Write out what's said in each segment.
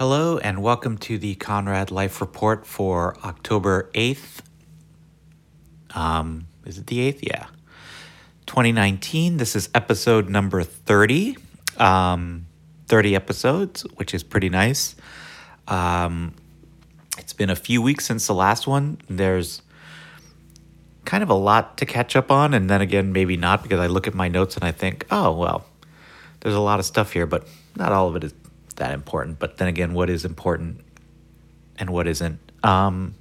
Hello, and welcome to the Conrad Life Report for October 8th. Um, is it the 8th? Yeah. 2019. This is episode number 30. Um, 30 episodes, which is pretty nice. Um, it's been a few weeks since the last one. There's kind of a lot to catch up on, and then again, maybe not because I look at my notes and I think, oh, well, there's a lot of stuff here, but not all of it is that important. But then again, what is important and what isn't? Um,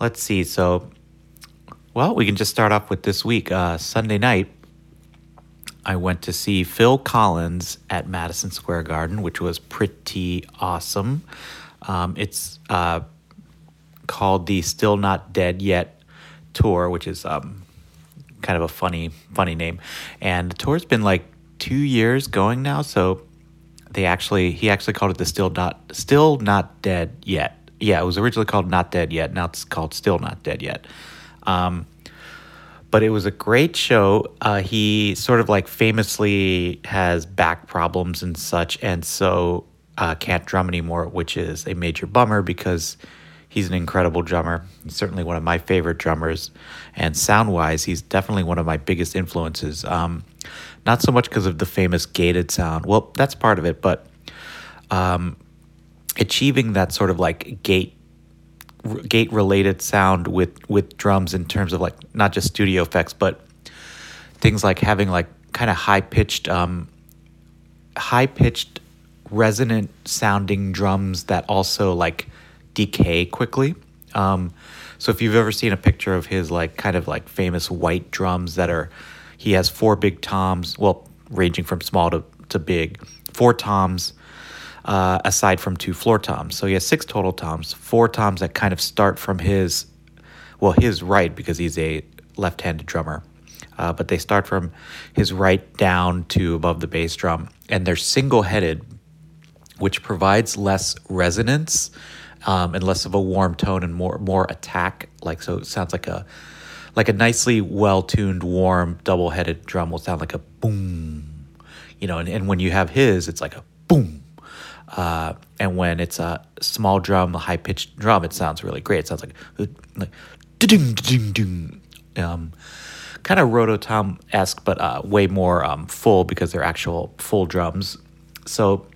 let's see. So, well, we can just start off with this week. Uh, Sunday night, I went to see Phil Collins at Madison Square Garden, which was pretty awesome. Um, it's uh, called the Still Not Dead Yet tour, which is um, kind of a funny, funny name. And the tour's been like two years going now, so they actually he actually called it the still not still not dead yet. Yeah, it was originally called Not Dead Yet. Now it's called Still Not Dead Yet. Um, but it was a great show. Uh, he sort of like famously has back problems and such, and so uh, can't drum anymore, which is a major bummer because he's an incredible drummer. He's certainly one of my favorite drummers, and sound wise, he's definitely one of my biggest influences. Um, not so much because of the famous gated sound. Well, that's part of it, but um, achieving that sort of like gate gate related sound with with drums in terms of like not just studio effects, but things like having like kind of high pitched um, high pitched resonant sounding drums that also like decay quickly. Um, so if you've ever seen a picture of his like kind of like famous white drums that are he has four big toms, well, ranging from small to, to big, four toms uh, aside from two floor toms. So he has six total toms, four toms that kind of start from his, well, his right because he's a left handed drummer. Uh, but they start from his right down to above the bass drum, and they're single headed, which provides less resonance um, and less of a warm tone and more more attack. Like so, it sounds like a like a nicely well tuned, warm, double headed drum will sound like a boom, you know, and, and when you have his, it's like a boom. Uh, and when it's a small drum, a high pitched drum, it sounds really great. It sounds like like ding ding ding. Um, kind of rototom esque, but uh, way more um, full because they're actual full drums. So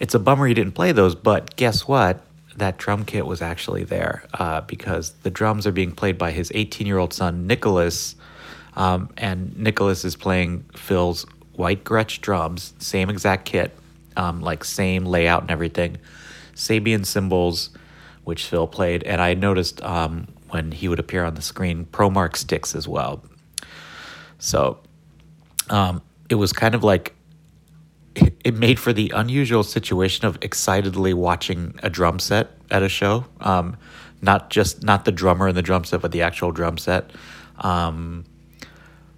it's a bummer he didn't play those. But guess what? That drum kit was actually there uh, because the drums are being played by his 18 year old son, Nicholas. Um, and Nicholas is playing Phil's white Gretsch drums, same exact kit, um, like same layout and everything. Sabian cymbals, which Phil played. And I noticed um, when he would appear on the screen, ProMark sticks as well. So um, it was kind of like it made for the unusual situation of excitedly watching a drum set at a show. Um, not just not the drummer and the drum set, but the actual drum set. Um,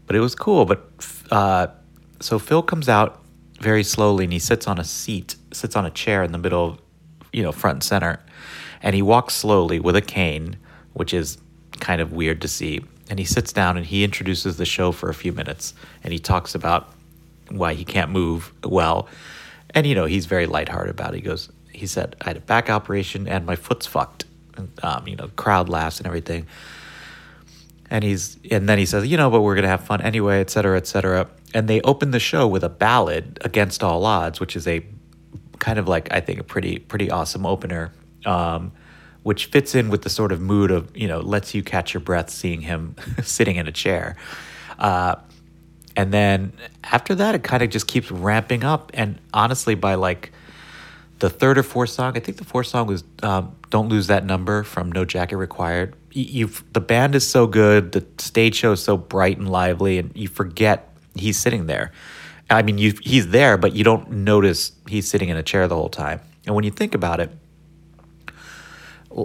but it was cool. But uh, so Phil comes out very slowly and he sits on a seat, sits on a chair in the middle, you know, front and center, and he walks slowly with a cane, which is kind of weird to see. And he sits down and he introduces the show for a few minutes and he talks about why he can't move well. And, you know, he's very lighthearted about it. He goes, he said, I had a back operation and my foot's fucked. And, um, you know, crowd laughs and everything. And he's, and then he says, you know, but we're to have fun anyway, et cetera, et cetera. And they open the show with a ballad, Against All Odds, which is a kind of like, I think, a pretty, pretty awesome opener. Um, which fits in with the sort of mood of you know lets you catch your breath seeing him sitting in a chair uh, and then after that, it kind of just keeps ramping up. And honestly, by like the third or fourth song, I think the fourth song was um, "Don't Lose That Number" from No Jacket Required. You, the band is so good, the stage show is so bright and lively, and you forget he's sitting there. I mean, you, he's there, but you don't notice he's sitting in a chair the whole time. And when you think about it,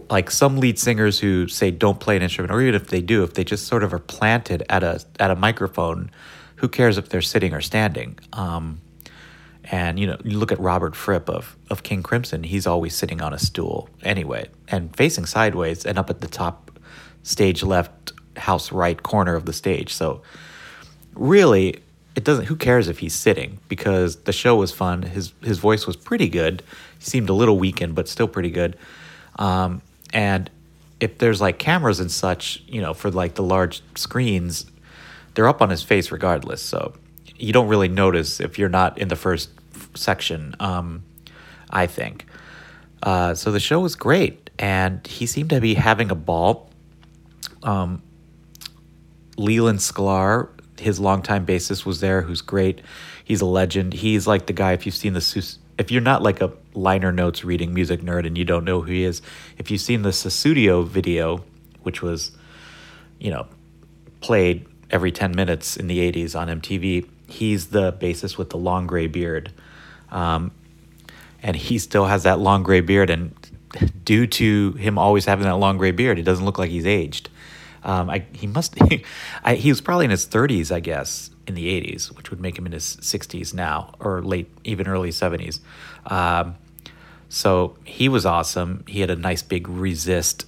like some lead singers who say don't play an instrument, or even if they do, if they just sort of are planted at a at a microphone who cares if they're sitting or standing? Um, and you know, you look at Robert Fripp of of King Crimson; he's always sitting on a stool anyway, and facing sideways, and up at the top stage left, house right corner of the stage. So, really, it doesn't. Who cares if he's sitting? Because the show was fun. His his voice was pretty good. He seemed a little weakened, but still pretty good. Um, and if there's like cameras and such, you know, for like the large screens, they're up on his face regardless. So you don't really notice if you're not in the first section. Um, I think. Uh, so the show was great, and he seemed to be having a ball. Um, Leland Sklar, his longtime bassist, was there, who's great. He's a legend. He's like the guy. If you've seen the, if you're not like a liner notes reading music nerd and you don't know who he is, if you've seen the Sussudio video, which was, you know, played every 10 minutes in the 80s on MTV, he's the bassist with the long gray beard. Um, and he still has that long gray beard. And due to him always having that long gray beard, it doesn't look like he's aged. Um, I, he must. I, he was probably in his 30s, I guess, in the 80s, which would make him in his 60s now, or late, even early 70s. Um, so he was awesome. He had a nice big resist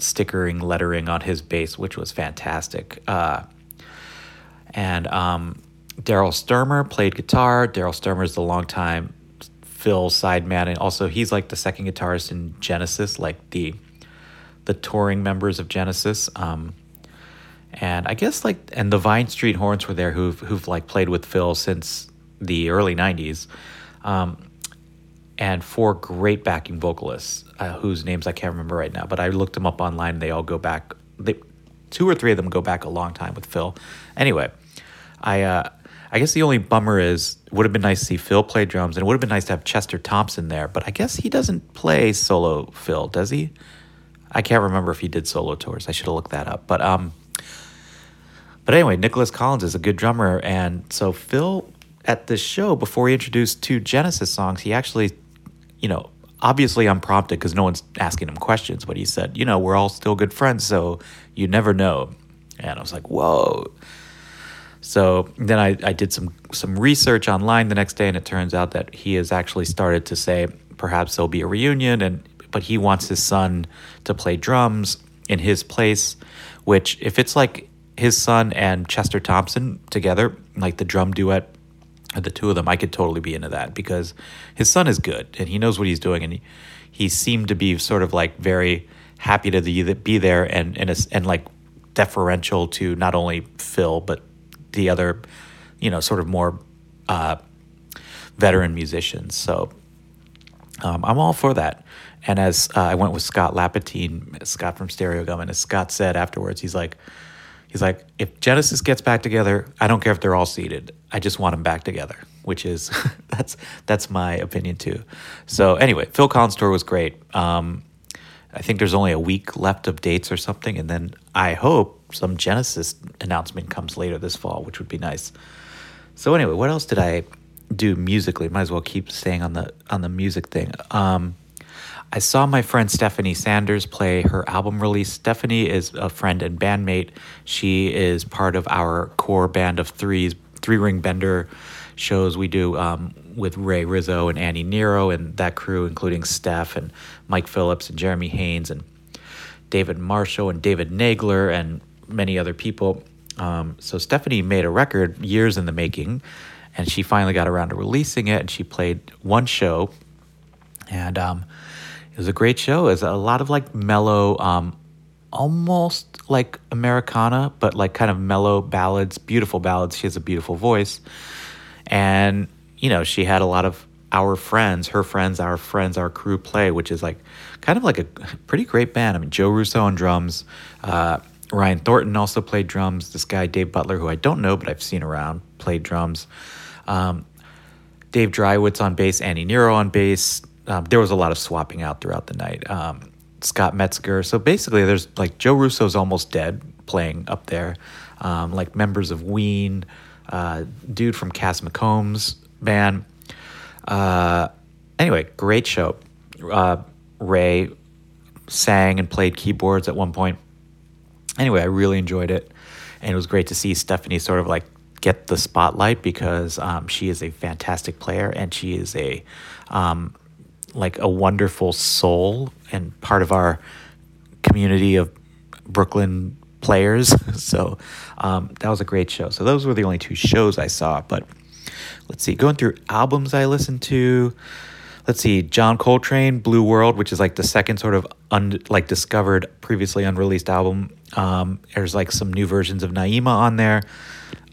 stickering lettering on his bass, which was fantastic. Uh, and um, Daryl Stuermer played guitar. Daryl Stuermer is the longtime Phil sideman, and also he's like the second guitarist in Genesis, like the the touring members of Genesis. Um, and I guess like and the Vine Street Horns were there who've who've like played with Phil since the early '90s, um, and four great backing vocalists uh, whose names I can't remember right now, but I looked them up online. and They all go back. Two or three of them go back a long time with Phil. Anyway, I uh, I guess the only bummer is it would have been nice to see Phil play drums, and it would have been nice to have Chester Thompson there. But I guess he doesn't play solo Phil, does he? I can't remember if he did solo tours. I should have looked that up. But um, but anyway, Nicholas Collins is a good drummer, and so Phil at this show before he introduced two Genesis songs, he actually, you know, obviously unprompted because no one's asking him questions, but he said, you know, we're all still good friends, so you never know. And I was like, whoa. So then I, I did some some research online the next day, and it turns out that he has actually started to say perhaps there'll be a reunion, and but he wants his son to play drums in his place, which if it's like his son and Chester Thompson together, like the drum duet, the two of them, I could totally be into that because his son is good and he knows what he's doing, and he, he seemed to be sort of like very happy to be there and and and like deferential to not only Phil but the other, you know, sort of more uh, veteran musicians. So um, I'm all for that. And as uh, I went with Scott Lapatine, Scott from Stereogum, and as Scott said afterwards, he's like, he's like, if Genesis gets back together, I don't care if they're all seated. I just want them back together, which is that's that's my opinion too. So anyway, Phil Collins tour was great. Um, I think there's only a week left of dates or something, and then I hope some Genesis announcement comes later this fall, which would be nice. So anyway, what else did I do musically? Might as well keep staying on the on the music thing. Um, I saw my friend Stephanie Sanders play her album release. Stephanie is a friend and bandmate. She is part of our core band of threes, three ring bender shows we do um, with Ray Rizzo and Annie Nero and that crew, including Steph and Mike Phillips and Jeremy Haynes and David Marshall and David Nagler and many other people. Um, so Stephanie made a record years in the making, and she finally got around to releasing it. And she played one show, and um, it was a great show. It was a lot of like mellow, um, almost like Americana, but like kind of mellow ballads, beautiful ballads. She has a beautiful voice, and you know she had a lot of our friends, her friends, our friends, our crew play, which is like kind of like a pretty great band. I mean, Joe Russo on drums. Uh, Ryan Thornton also played drums. This guy, Dave Butler, who I don't know, but I've seen around, played drums. Um, Dave Dreiwitz on bass, Annie Nero on bass, um, there was a lot of swapping out throughout the night. Um, Scott Metzger. So basically, there's like Joe Russo's almost dead playing up there, um, like members of Ween, uh, dude from Cass McCombs band. Uh, anyway, great show. Uh, Ray sang and played keyboards at one point. Anyway, I really enjoyed it, and it was great to see Stephanie sort of like get the spotlight because um, she is a fantastic player and she is a um, like a wonderful soul and part of our community of Brooklyn players. so um, that was a great show. So those were the only two shows I saw. But let's see, going through albums I listened to. Let's see, John Coltrane, Blue World, which is like the second sort of un, like discovered previously unreleased album. Um, there's like some new versions of Naima on there.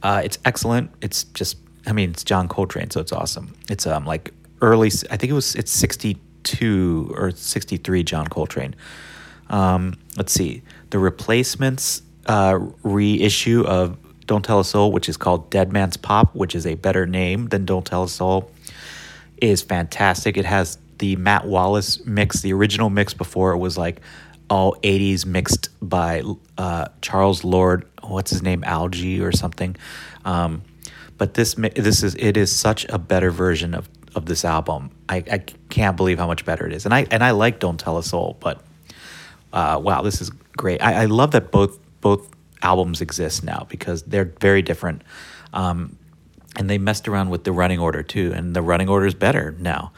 Uh, it's excellent. It's just, I mean, it's John Coltrane, so it's awesome. It's um like early, I think it was it's 62 or 63 John Coltrane. Um, let's see, the replacements uh, reissue of Don't Tell a Soul, which is called Dead Man's Pop, which is a better name than Don't Tell a Soul, is fantastic. It has the Matt Wallace mix, the original mix before it was like all 80s mixed by uh, Charles Lord, what's his name, Algie or something. Um, but this this is it is such a better version of, of this album. I, I can't believe how much better it is. And I and I like Don't Tell a Soul, but uh, wow, this is great. I, I, love that both both albums exist now because they're very different. Um, and they messed around with the running order too, and the running order is better now.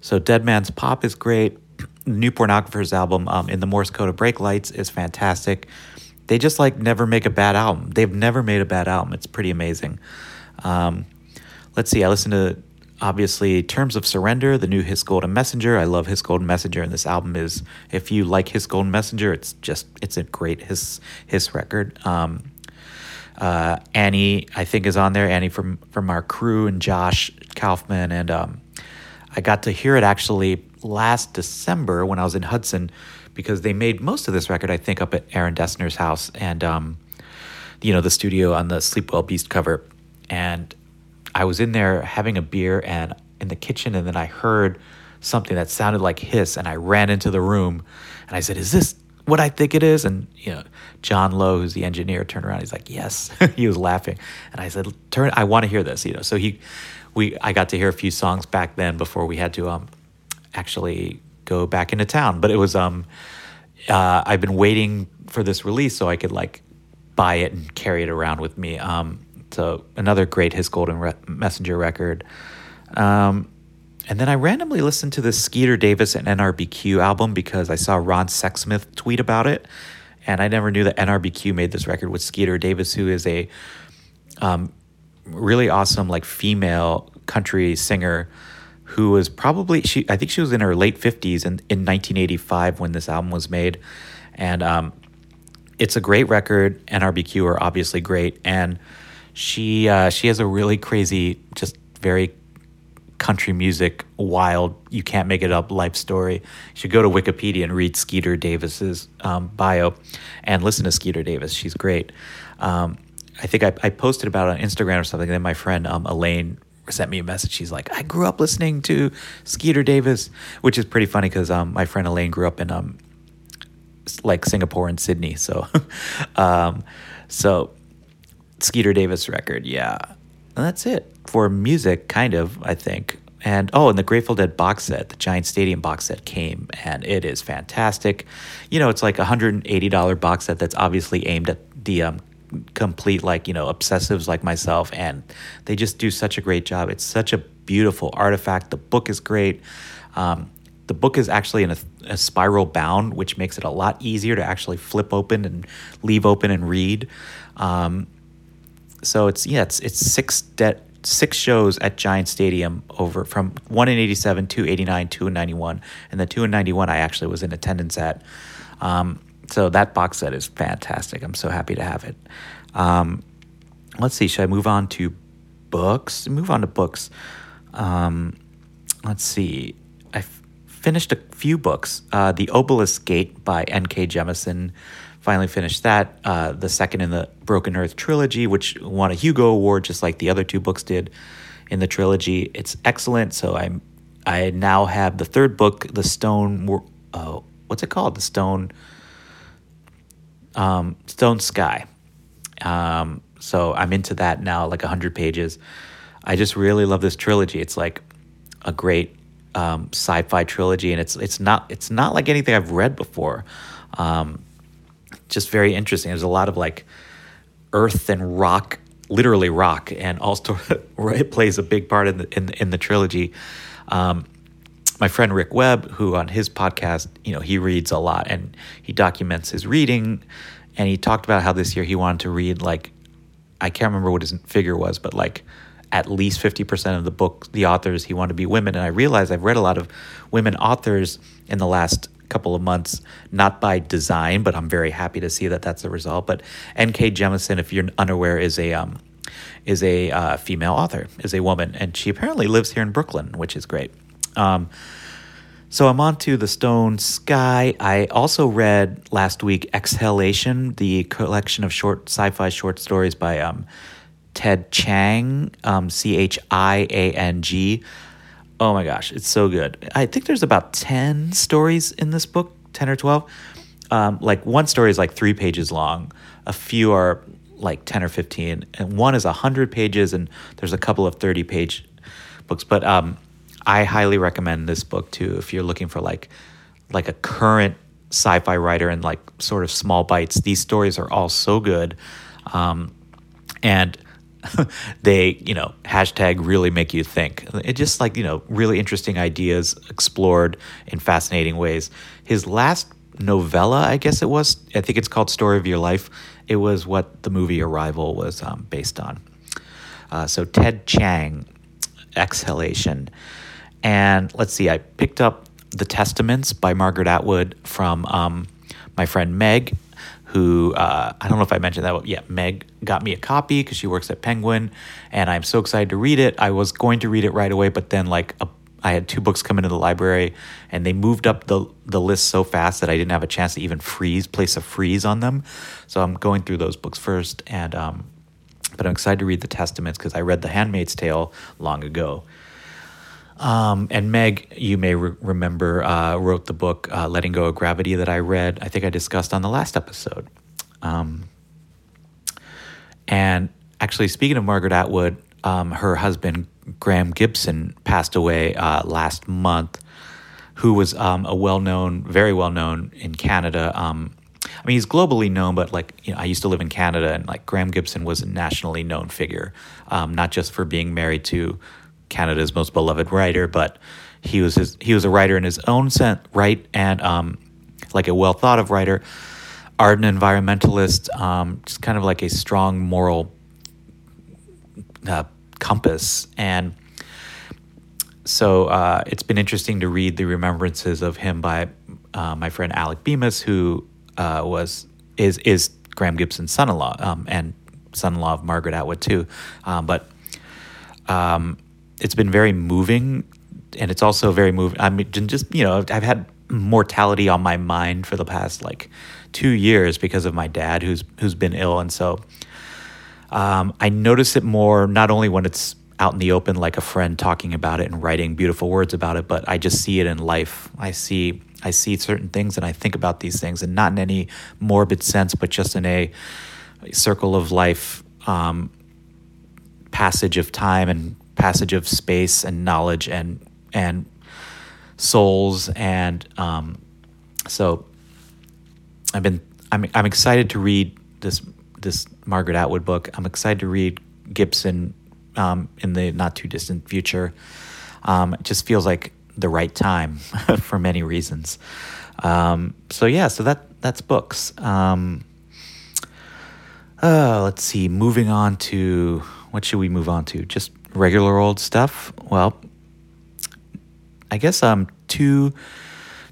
So Dead Man's Pop is great. New Pornographers album, um, In the Morse Code of Brake Lights, is fantastic. They just like never make a bad album. They've never made a bad album. It's pretty amazing. Um, let's see. I listened to obviously Terms of Surrender, the new His Golden Messenger. I love His Golden Messenger, and this album is. If you like His Golden Messenger, it's just it's a great his his record. Um, uh, Annie, I think, is on there. Annie from from our crew and Josh Kaufman, and um, I got to hear it actually last December when I was in Hudson because they made most of this record, I think, up at Aaron Dessner's house and um, you know the studio on the Sleep Well Beast cover, and I was in there having a beer and in the kitchen, and then I heard something that sounded like hiss, and I ran into the room, and I said, "Is this what I think it is?" And you know, John Lowe, who's the engineer, turned around. He's like, "Yes." he was laughing, and I said, "Turn, I want to hear this." You know, so he, we, I got to hear a few songs back then before we had to um, actually go back into town. But it was um, uh, I've been waiting for this release so I could like buy it and carry it around with me. Um, so another great His Golden Re- Messenger record. Um, and then I randomly listened to the Skeeter Davis and NRBQ album because I saw Ron Sexsmith tweet about it. And I never knew that NRBQ made this record with Skeeter Davis, who is a um, really awesome, like female country singer who was probably she I think she was in her late 50s in, in 1985 when this album was made. And um, it's a great record. NRBQ are obviously great. And she uh, she has a really crazy, just very country music, wild, you can't make it up life story. You should go to Wikipedia and read Skeeter Davis's um, bio and listen to Skeeter Davis. She's great. Um, I think I, I, posted about it on Instagram or something. And then my friend um, Elaine sent me a message. She's like, I grew up listening to Skeeter Davis, which is pretty funny because um, my friend Elaine grew up in um, like Singapore and Sydney. So, um, so Skeeter Davis record, yeah. And that's it for music, kind of, I think. And oh, and the Grateful Dead box set, the Giant Stadium box set came, and it is fantastic. You know, it's like a $180 box set that's obviously aimed at the um, complete, like, you know, obsessives like myself, and they just do such a great job. It's such a beautiful artifact. The book is great. Um, the book is actually in a, a, spiral bound, which makes it a lot easier to actually flip open and leave open and read. Um, so it's yeah, it's it's six de- six shows at Giant Stadium over from one in eighty seven, two eighty nine, two in ninety one, and the two in ninety one I actually was in attendance at. Um, so that box set is fantastic. I'm so happy to have it. Um, let's see, should I move on to books? Move on to books. Um, let's see. I f- finished a few books. Uh, the Obelisk Gate by N.K. Jemisin finally finished that. Uh, the second in the Broken Earth trilogy, which won a Hugo Award just like the other two books did in the trilogy. It's excellent. So I'm I now have the third book, the Stone. Uh, what's it called? The Stone. Um, Stone Sky. Um, so I'm into that now, like hundred pages. I just really love this trilogy. It's like a great um, sci-fi trilogy, and it's it's not it's not like anything I've read before. Um, just very interesting. There's a lot of like earth and rock, literally rock, and also it plays a big part in the in, in the trilogy. Um, my friend Rick Webb, who on his podcast, you know, he reads a lot and he documents his reading, and he talked about how this year he wanted to read like I can't remember what his figure was, but like at least 50% of the book, the authors he wanted to be women. And I realized I've read a lot of women authors in the last couple of months, not by design, but I'm very happy to see that that's the result. But N.K. Jemisin, if you're unaware, is a um, is a uh, female author, is a woman, and she apparently lives here in Brooklyn, which is great. Um, so I'm on to The Stone Sky. I also read last week Exhalation, the collection of short sci-fi short stories by um, Ted Chiang, um, C H I A N G. Oh my gosh, it's so good. I think there's about 10 stories in this book, 10 or 12. Um, like one story is like three pages long, a few are like 10 or 15, and one is 100 pages, and there's a couple of 30 page books. But um, I highly recommend this book too if you're looking for like like a current sci-fi writer and like sort of small bites. These stories are all so good, um, and they you know hashtag really make you think. It just like you know really interesting ideas explored in fascinating ways. His last novella, I guess it was. I think it's called Story of Your Life. It was what the movie Arrival was um, based on. Uh, so Ted Chiang, Exhalation. And let's see, I picked up The Testaments by Margaret Atwood from um, my friend Meg, who uh, I don't know if I mentioned that. Yeah, Meg got me a copy because she works at Penguin, and I'm so excited to read it. I was going to read it right away, but then like a, I had two books come into the library, and they moved up the the list so fast that I didn't have a chance to even freeze place a freeze on them. So I'm going through those books first, and um, but I'm excited to read the Testaments because I read The Handmaid's Tale long ago. Um, and Meg, you may re- remember, uh, wrote the book uh, Letting Go of Gravity that I read. I think I discussed on the last episode. Um, and actually, speaking of Margaret Atwood, um, her husband, Graeme Gibson, passed away uh, last month, who was um, a well known, very well known in Canada. Um, I mean, he's globally known, but like, you know, I used to live in Canada, and like Graeme Gibson was a nationally known figure, um, not just for being married to Canada's most beloved writer, but he was his, he was a writer in his own sense, right, and um, like a well thought of writer, ardent environmentalist, um, just kind of like a strong moral uh, compass, and so uh, it's been interesting to read the remembrances of him by uh, my friend Alec Bemis, who uh, was is is Graeme Gibson's son-in-law um, and son-in-law of Margaret Atwood too, um, but. Um, it's been very moving, and it's also very moving. I mean, just you know, I've had mortality on my mind for the past like two years because of my dad who's who's been ill, and so um, I notice it more not only when it's out in the open, like a friend talking about it and writing beautiful words about it, but I just see it in life. I see I see certain things and I think about these things, and not in any morbid sense, but just in a circle of life um, passage of time and passage of space and knowledge and and souls and um, so I've been I'm I'm excited to read this this Margaret Atwood book. I'm excited to read Gibson um, in the not too distant future. Um, it just feels like the right time for many reasons. Um, so yeah, so that that's books. Um, uh, let's see. Moving on to what should we move on to? Just regular old stuff. Well, I guess um two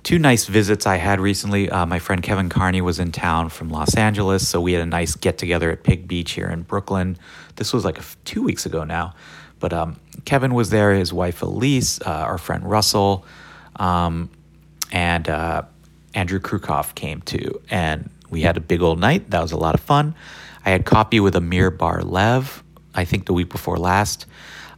two nice visits I had recently. Uh, my friend Kevin Carney was in town from Los Angeles, so we had a nice get together at Pig Beach here in Brooklyn. This was like two weeks ago now, but um, Kevin was there, his wife Elise, uh, our friend Russell, um, and uh, Andrew Krukoff came too, and we had a big old night. That was a lot of fun. I had coffee with Amir Bar-Lev, I think the week before last.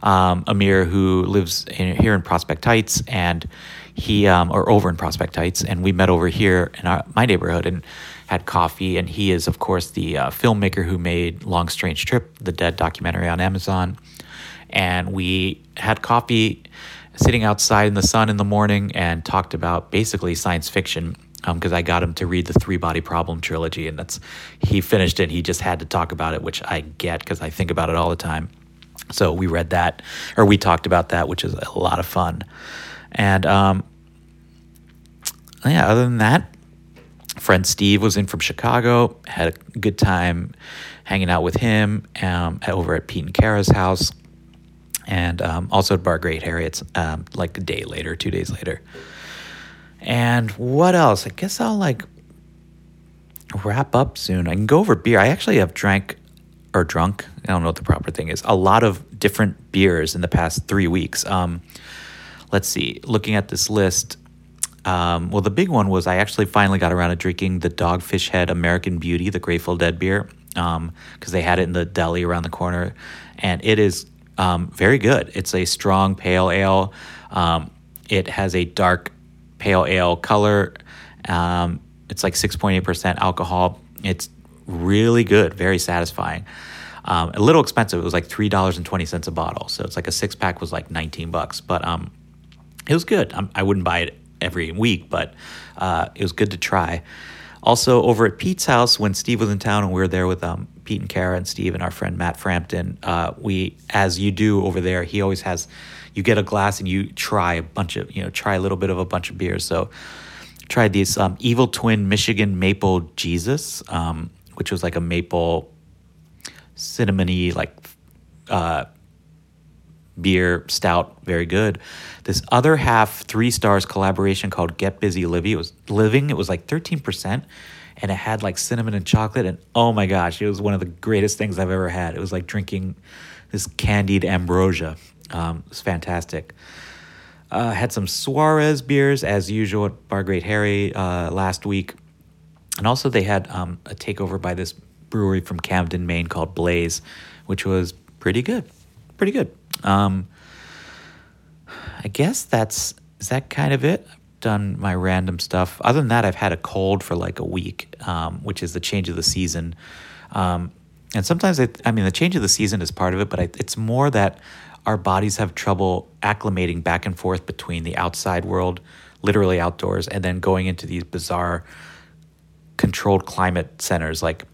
Um, Amir, who lives in, here in Prospect Heights, and he um, or over in Prospect Heights, and we met over here in our, my neighborhood and had coffee. And he is, of course, the uh, filmmaker who made Long Strange Trip, the Dead documentary on Amazon. And we had coffee sitting outside in the sun in the morning and talked about basically science fiction because um, I got him to read the Three Body Problem trilogy, and that's he finished it. He just had to talk about it, which I get because I think about it all the time. So we read that, or we talked about that, which is a lot of fun. And um, yeah, other than that, friend Steve was in from Chicago. Had a good time hanging out with him um, over at Pete and Kara's house, and um, also at Bar Great Harriet's um, like a day later, two days later. And what else? I guess I'll like wrap up soon. I can go over beer. I actually have drank or drunk. I don't know what the proper thing is. A lot of different beers in the past three weeks. Um, let's see. Looking at this list, um, well, the big one was I actually finally got around to drinking the Dogfish Head American Beauty, the Grateful Dead beer, because um, they had it in the deli around the corner, and it is um, very good. It's a strong pale ale. Um, it has a dark pale ale color. Um, it's like 6.8% alcohol. It's really good, very satisfying. Um, a little expensive. It was like three dollars and twenty cents a bottle. So it's like a six pack was like nineteen bucks, but um, it was good. I'm, I would not buy it every week, but uh, it was good to try. Also, over at Pete's house, when Steve was in town and we were there with um, Pete and Kara and Steve and our friend Matt Frampton, uh, we, as you do over there, he always has, you get a glass and you try a bunch of, you know, try a little bit of a bunch of beers. So, tried these um, Evil Twin Michigan Maple Jesus, um, which was like a maple cinnamony like uh, beer stout, very good. This other half three stars collaboration called Get Busy Living. It was living. It was like thirteen percent, and it had like cinnamon and chocolate. And oh my gosh, it was one of the greatest things I've ever had. It was like drinking this candied ambrosia. Um, it was fantastic. Uh, had some Suarez beers as usual at Bar Great Harry uh, last week, and also they had um, a takeover by this brewery from Camden, Maine called Blaze, which was pretty good, pretty good. Um, I guess that's is that kind of it. I've done my random stuff. Other than that, I've had a cold for like a week, um, which is the change of the season. Um, and sometimes, I, I mean, the change of the season is part of it, but I, it's more that our bodies have trouble acclimating back and forth between the outside world, literally outdoors, and then going into these bizarre controlled climate centers. Like,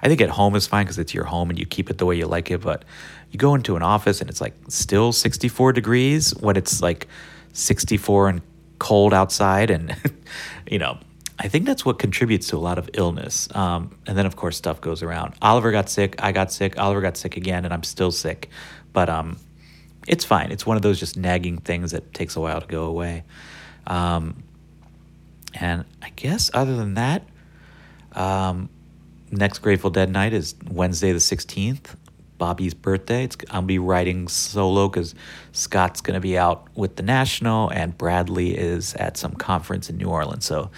I think at home is fine because it's your home and you keep it the way you like it, but you go into an office and it's like still 64 degrees when it's like 64 and cold outside and you know i think that's what contributes to a lot of illness. Um, and then of course stuff goes around. Oliver got sick i got sick oliver got sick again and i'm still sick. But um, it's fine. It's one of those just nagging things that takes a while to go away. Um, and i guess other than that um, next grateful dead night is wednesday the 16th Bobby's birthday. It's, I'll be writing solo because Scott's going to be out with the National and Bradley is at some conference in New Orleans. So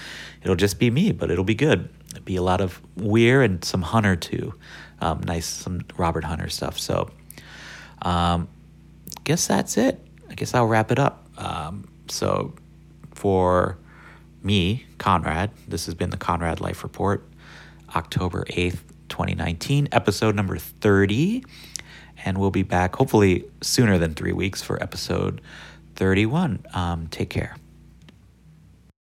it'll just be me, but it'll be good. It'll be a lot of Weir and some Hunter too. Um, nice, some Robert Hunter stuff. So um, guess that's it. I guess I'll wrap it up. Um, so for me, Conrad, this has been the Conrad Life Report, October 8th, 2019, episode number 30. And we'll be back hopefully sooner than three weeks for episode 31. Um, take care.